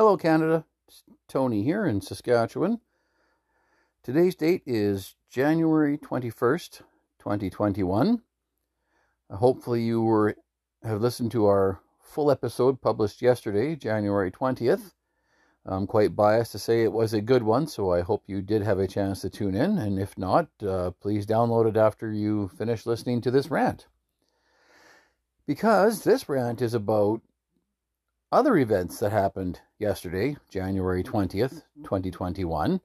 Hello, Canada. It's Tony here in Saskatchewan. Today's date is January 21st, 2021. Uh, hopefully, you were have listened to our full episode published yesterday, January 20th. I'm quite biased to say it was a good one, so I hope you did have a chance to tune in. And if not, uh, please download it after you finish listening to this rant. Because this rant is about other events that happened yesterday, January mm-hmm. 20th, mm-hmm. 2021.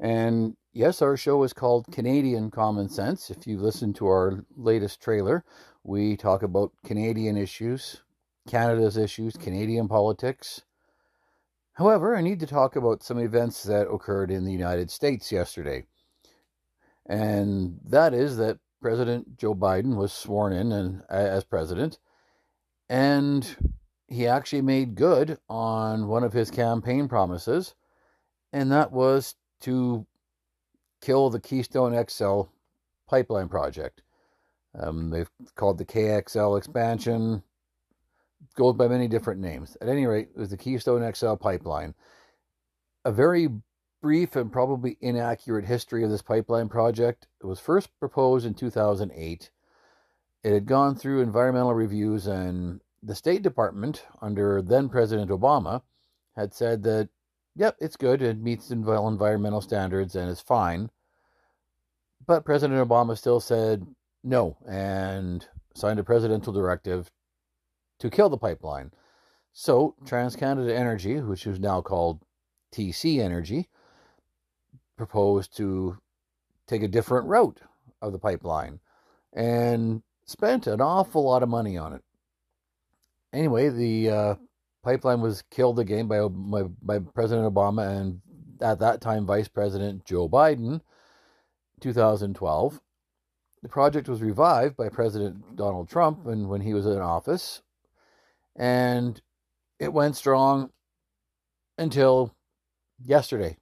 And yes, our show is called Canadian Common Sense. If you listen to our latest trailer, we talk about Canadian issues, Canada's issues, mm-hmm. Canadian politics. However, I need to talk about some events that occurred in the United States yesterday. And that is that President Joe Biden was sworn in and, as president. And he actually made good on one of his campaign promises, and that was to kill the Keystone XL pipeline project. Um, they've called the KXL expansion, goes by many different names. At any rate, it was the Keystone XL pipeline. A very brief and probably inaccurate history of this pipeline project. It was first proposed in 2008. It had gone through environmental reviews and the State Department, under then President Obama, had said that, yep, it's good, it meets environmental standards and is fine. But President Obama still said no and signed a presidential directive to kill the pipeline. So, TransCanada Energy, which is now called TC Energy, proposed to take a different route of the pipeline and spent an awful lot of money on it anyway, the uh, pipeline was killed again by, by, by President Obama and at that time Vice President Joe Biden, 2012. The project was revived by President Donald Trump and when he was in office, and it went strong until yesterday.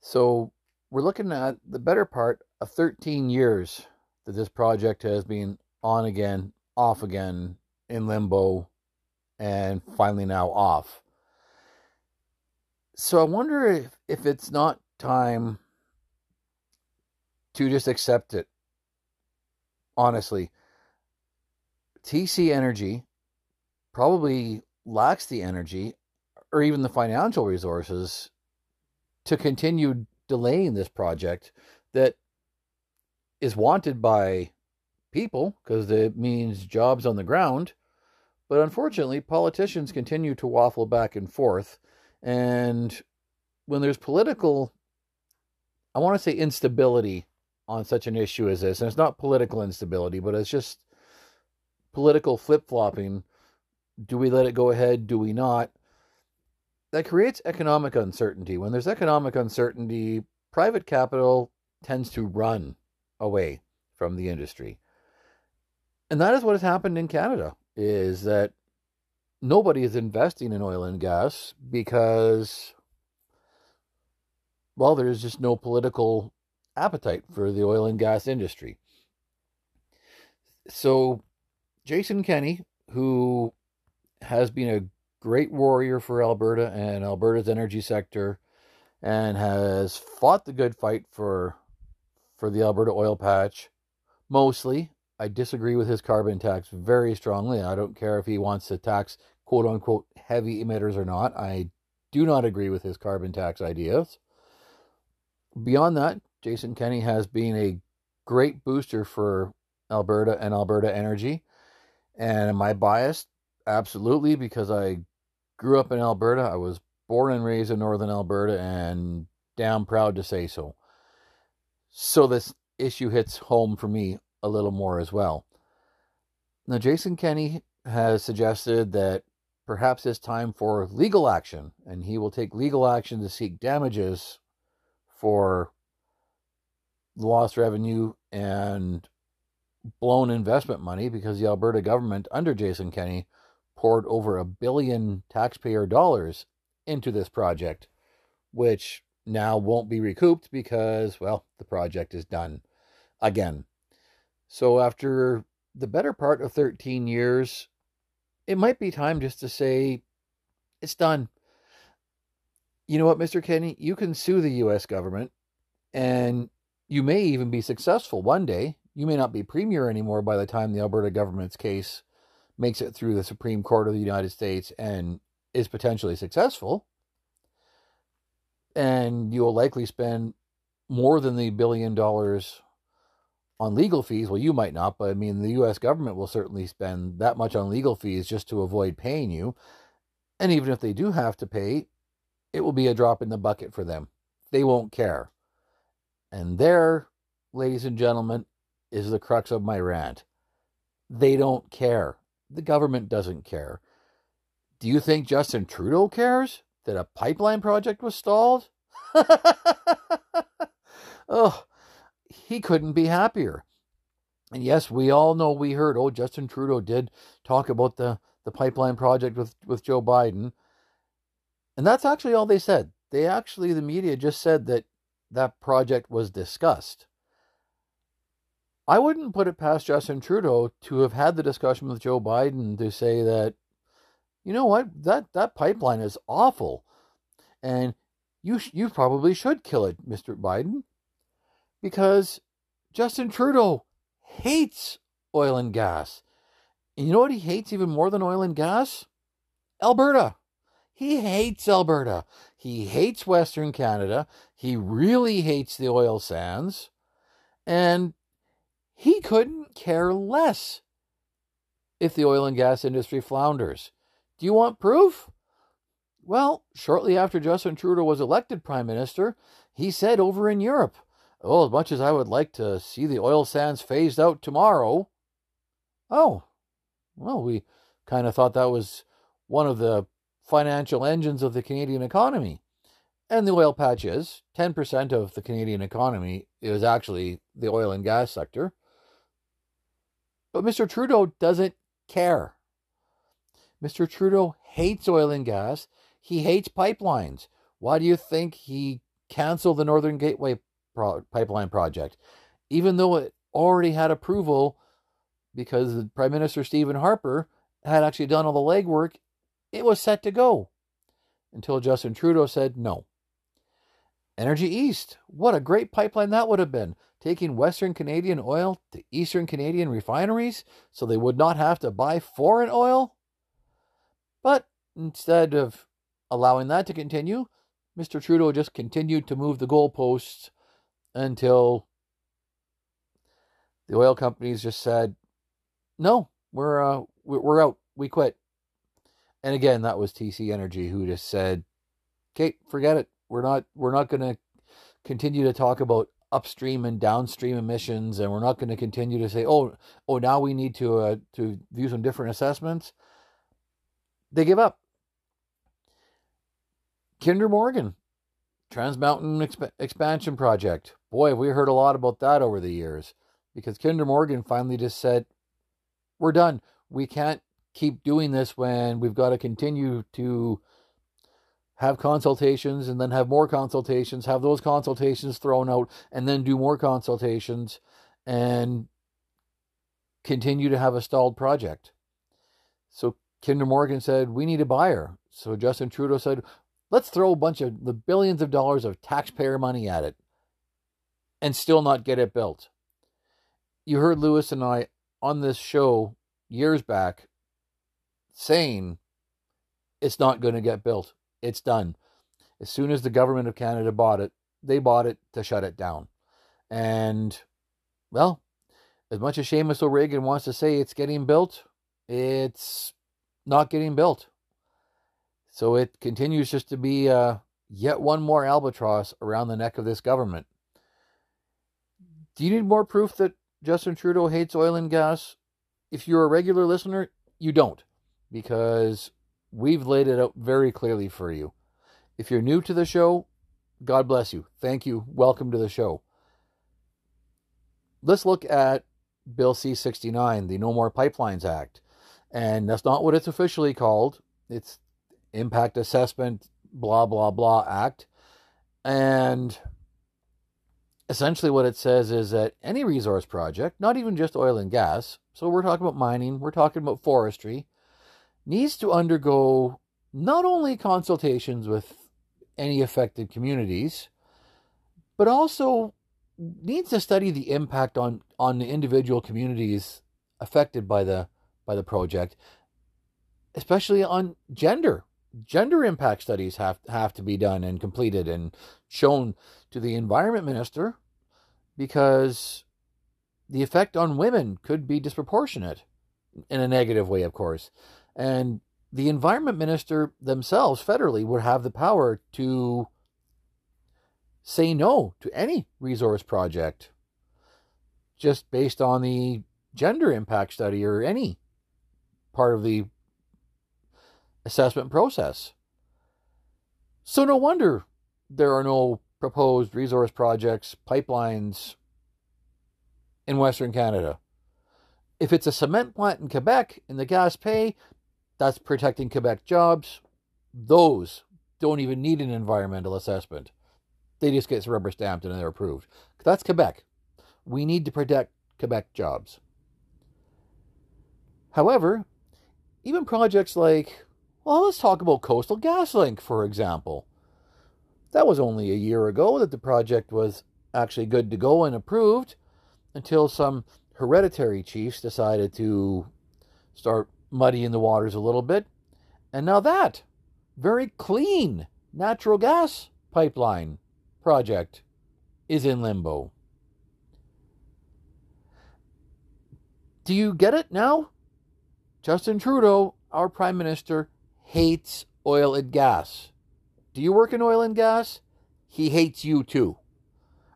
So we're looking at the better part of 13 years that this project has been on again, off again, in limbo and finally now off. So I wonder if, if it's not time to just accept it. Honestly, TC Energy probably lacks the energy or even the financial resources to continue delaying this project that is wanted by people because it means jobs on the ground. But unfortunately, politicians continue to waffle back and forth. And when there's political, I want to say instability on such an issue as this, and it's not political instability, but it's just political flip flopping. Do we let it go ahead? Do we not? That creates economic uncertainty. When there's economic uncertainty, private capital tends to run away from the industry and that is what has happened in Canada is that nobody is investing in oil and gas because well there's just no political appetite for the oil and gas industry. So Jason Kenney who has been a great warrior for Alberta and Alberta's energy sector and has fought the good fight for for the Alberta oil patch mostly I disagree with his carbon tax very strongly. I don't care if he wants to tax quote unquote heavy emitters or not. I do not agree with his carbon tax ideas. Beyond that, Jason Kenney has been a great booster for Alberta and Alberta energy. And am I biased? Absolutely, because I grew up in Alberta. I was born and raised in northern Alberta and damn proud to say so. So this issue hits home for me a little more as well. Now, Jason Kenney has suggested that perhaps it's time for legal action, and he will take legal action to seek damages for lost revenue and blown investment money because the Alberta government, under Jason Kenney, poured over a billion taxpayer dollars into this project, which now won't be recouped because, well, the project is done again. So after the better part of 13 years, it might be time just to say, it's done. You know what, Mr. Kenney? You can sue the U.S. government, and you may even be successful one day. You may not be premier anymore by the time the Alberta government's case makes it through the Supreme Court of the United States and is potentially successful. And you will likely spend more than the billion dollars on legal fees. Well, you might not, but I mean, the U.S. government will certainly spend that much on legal fees just to avoid paying you. And even if they do have to pay, it will be a drop in the bucket for them. They won't care. And there, ladies and gentlemen, is the crux of my rant. They don't care. The government doesn't care. Do you think Justin Trudeau cares that a pipeline project was stalled? oh, he couldn't be happier. And yes, we all know we heard, oh, Justin Trudeau did talk about the, the pipeline project with, with Joe Biden. And that's actually all they said. They actually, the media just said that that project was discussed. I wouldn't put it past Justin Trudeau to have had the discussion with Joe Biden to say that, you know what, that, that pipeline is awful. And you, you probably should kill it, Mr. Biden because Justin Trudeau hates oil and gas. And you know what he hates even more than oil and gas? Alberta. He hates Alberta. He hates Western Canada. He really hates the oil sands. And he couldn't care less if the oil and gas industry flounders. Do you want proof? Well, shortly after Justin Trudeau was elected prime minister, he said over in Europe, Oh, as much as I would like to see the oil sands phased out tomorrow. Oh, well, we kind of thought that was one of the financial engines of the Canadian economy. And the oil patch is 10% of the Canadian economy is actually the oil and gas sector. But Mr. Trudeau doesn't care. Mr. Trudeau hates oil and gas. He hates pipelines. Why do you think he canceled the Northern Gateway pro- pipeline project, even though it already had approval because Prime Minister Stephen Harper had actually done all the legwork. It was set to go until Justin Trudeau said no. Energy East, what a great pipeline that would have been, taking Western Canadian oil to Eastern Canadian refineries so they would not have to buy foreign oil. But instead of allowing that to continue, Mr. Trudeau just continued to move the goalposts until the oil companies just said, "No, we're uh, we're out. We quit." And again, that was TC Energy who just said, "Okay, forget it. We're not we're not going to continue to talk about upstream and downstream emissions, and we're not going to continue to say, oh, oh, now we need to uh, to view some different assessments." They give up. Kinder Morgan, Trans Mountain exp- Expansion Project, Boy, we heard a lot about that over the years because Kinder Morgan finally just said, We're done. We can't keep doing this when we've got to continue to have consultations and then have more consultations, have those consultations thrown out, and then do more consultations and continue to have a stalled project. So Kinder Morgan said, We need a buyer. So Justin Trudeau said, Let's throw a bunch of the billions of dollars of taxpayer money at it and still not get it built. You heard Lewis and I on this show years back saying it's not going to get built. It's done. As soon as the government of Canada bought it, they bought it to shut it down. And, well, as much as Seamus O'Regan wants to say it's getting built, it's not getting built. So it continues just to be uh, yet one more albatross around the neck of this government. Do you need more proof that Justin Trudeau hates oil and gas? If you're a regular listener, you don't, because we've laid it out very clearly for you. If you're new to the show, God bless you. Thank you. Welcome to the show. Let's look at Bill C 69, the No More Pipelines Act. And that's not what it's officially called. It's Impact Assessment, blah, blah, blah Act. And essentially what it says is that any resource project, not even just oil and gas, so we're talking about mining, we're talking about forestry, needs to undergo not only consultations with any affected communities, but also needs to study the impact on, on the individual communities affected by the by the project, especially on gender. Gender impact studies have have to be done and completed and shown to the environment minister because the effect on women could be disproportionate in a negative way, of course. And the environment minister themselves, federally, would have the power to say no to any resource project just based on the gender impact study or any part of the assessment process. So, no wonder there are no proposed resource projects, pipelines in Western Canada. If it's a cement plant in Quebec in the Gaspé, that's protecting Quebec jobs. Those don't even need an environmental assessment. They just get rubber stamped and they're approved. That's Quebec. We need to protect Quebec jobs. However, even projects like, well, let's talk about Coastal GasLink, for example. That was only a year ago that the project was actually good to go and approved until some hereditary chiefs decided to start muddying the waters a little bit. And now that very clean natural gas pipeline project is in limbo. Do you get it now? Justin Trudeau, our Prime Minister, hates oil and gas. Do you work in oil and gas? He hates you too.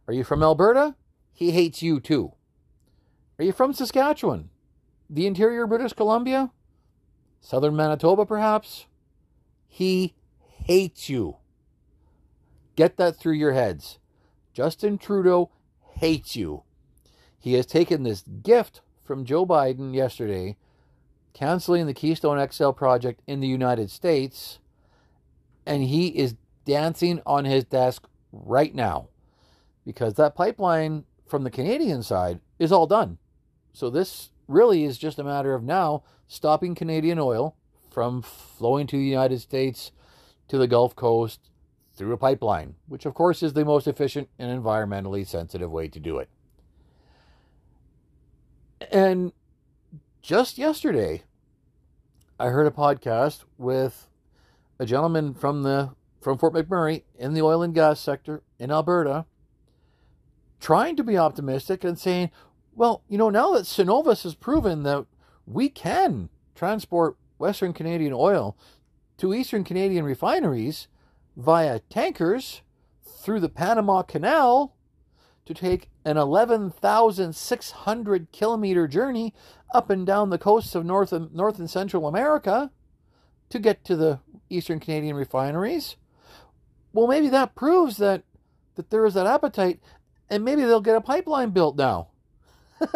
Are you from Alberta? He hates you too. Are you from Saskatchewan? The interior British Columbia? Southern Manitoba, perhaps? He hates you. Get that through your heads. Justin Trudeau hates you. He has taken this gift from Joe Biden yesterday, canceling the Keystone XL project in the United States and he is dancing on his desk right now because that pipeline from the Canadian side is all done. So this really is just a matter of now stopping Canadian oil from flowing to the United States to the Gulf Coast through a pipeline, which of course is the most efficient and environmentally sensitive way to do it. And just yesterday, I heard a podcast with a gentleman from the from Fort McMurray in the oil and gas sector in Alberta trying to be optimistic and saying, well, you know, now that Cenovus has proven that we can transport Western Canadian oil to Eastern Canadian refineries via tankers through the Panama Canal to take an 11,600 kilometer journey up and down the coasts of North and, North and Central America to get to the Eastern Canadian refineries. Well, maybe that proves that that there is that appetite, and maybe they'll get a pipeline built now.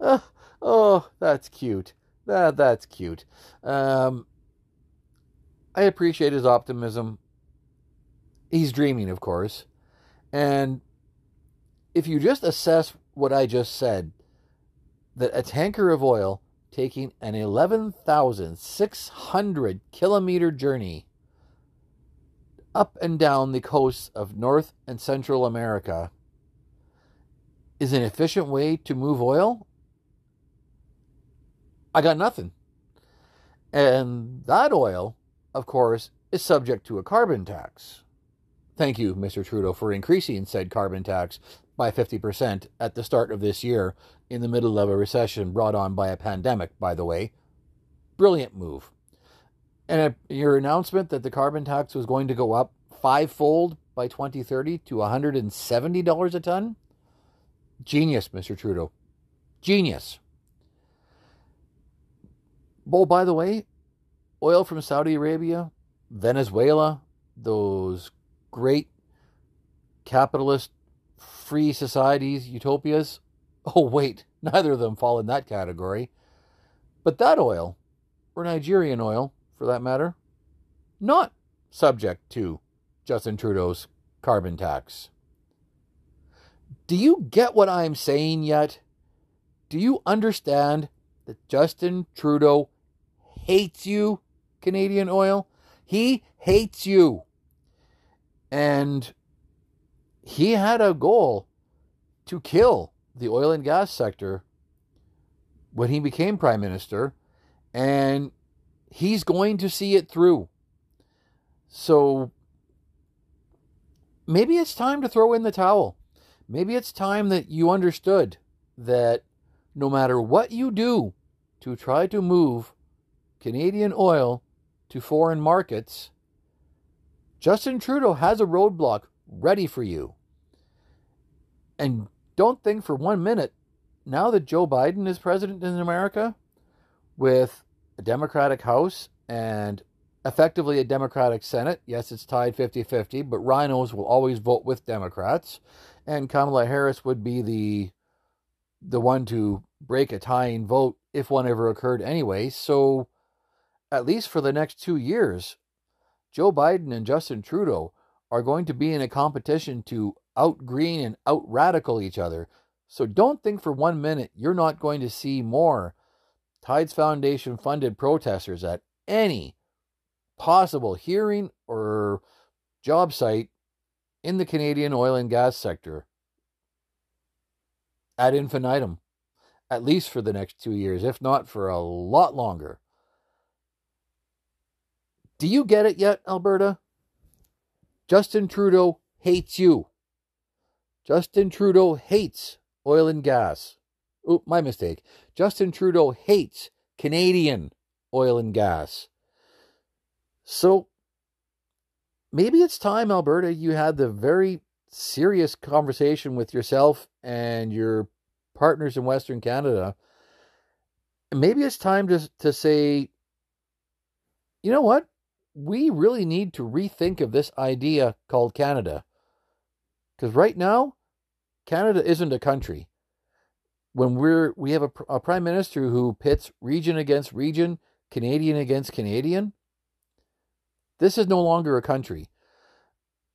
uh, oh, that's cute. That that's cute. Um, I appreciate his optimism. He's dreaming, of course, and if you just assess what I just said, that a tanker of oil taking an 11,600 kilometer journey up and down the coasts of North and Central America is an efficient way to move oil? I got nothing. And that oil, of course, is subject to a carbon tax. Thank you, Mr. Trudeau, for increasing said carbon tax by 50% at the start of this year in the middle of a recession brought on by a pandemic, by the way. Brilliant move. And your announcement that the carbon tax was going to go up fivefold by 2030 to $170 a ton? Genius, Mr. Trudeau. Genius. Well, by the way, oil from Saudi Arabia, Venezuela, those great capitalist free societies, utopias. Oh, wait, neither of them fall in that category. But that oil, or Nigerian oil for that matter, not subject to Justin Trudeau's carbon tax. Do you get what I'm saying yet? Do you understand that Justin Trudeau hates you, Canadian Oil? He hates you. And he had a goal to kill the oil and gas sector when he became prime minister, and he's going to see it through. So maybe it's time to throw in the towel. Maybe it's time that you understood that no matter what you do to try to move Canadian oil to foreign markets, Justin Trudeau has a roadblock ready for you. And don't think for one minute, now that Joe Biden is president in America, with a Democratic House and effectively a Democratic Senate, yes, it's tied 50 50, but RINOs will always vote with Democrats. And Kamala Harris would be the the one to break a tying vote if one ever occurred anyway. So, at least for the next two years, Joe Biden and Justin Trudeau are going to be in a competition to out green and out radical each other. So don't think for one minute you're not going to see more Tides Foundation funded protesters at any possible hearing or job site in the Canadian oil and gas sector ad infinitum, at least for the next two years, if not for a lot longer. Do you get it yet, Alberta? Justin Trudeau hates you. Justin Trudeau hates oil and gas. Oh, my mistake. Justin Trudeau hates Canadian oil and gas. So maybe it's time, Alberta, you had the very serious conversation with yourself and your partners in Western Canada. Maybe it's time to, to say, you know what? We really need to rethink of this idea called Canada. Because right now, Canada isn't a country. When we're we have a, a prime minister who pits region against region, Canadian against Canadian, this is no longer a country.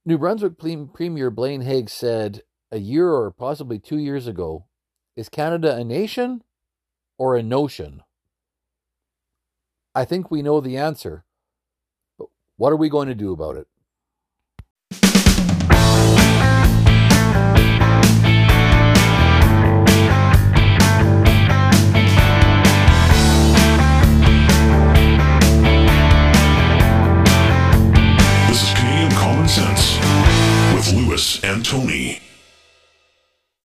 New Brunswick Premier Blaine Higgs said a year or possibly two years ago Is Canada a nation or a notion? I think we know the answer. What are we going to do about it? This is Canadian Common Sense with Lewis and Tony.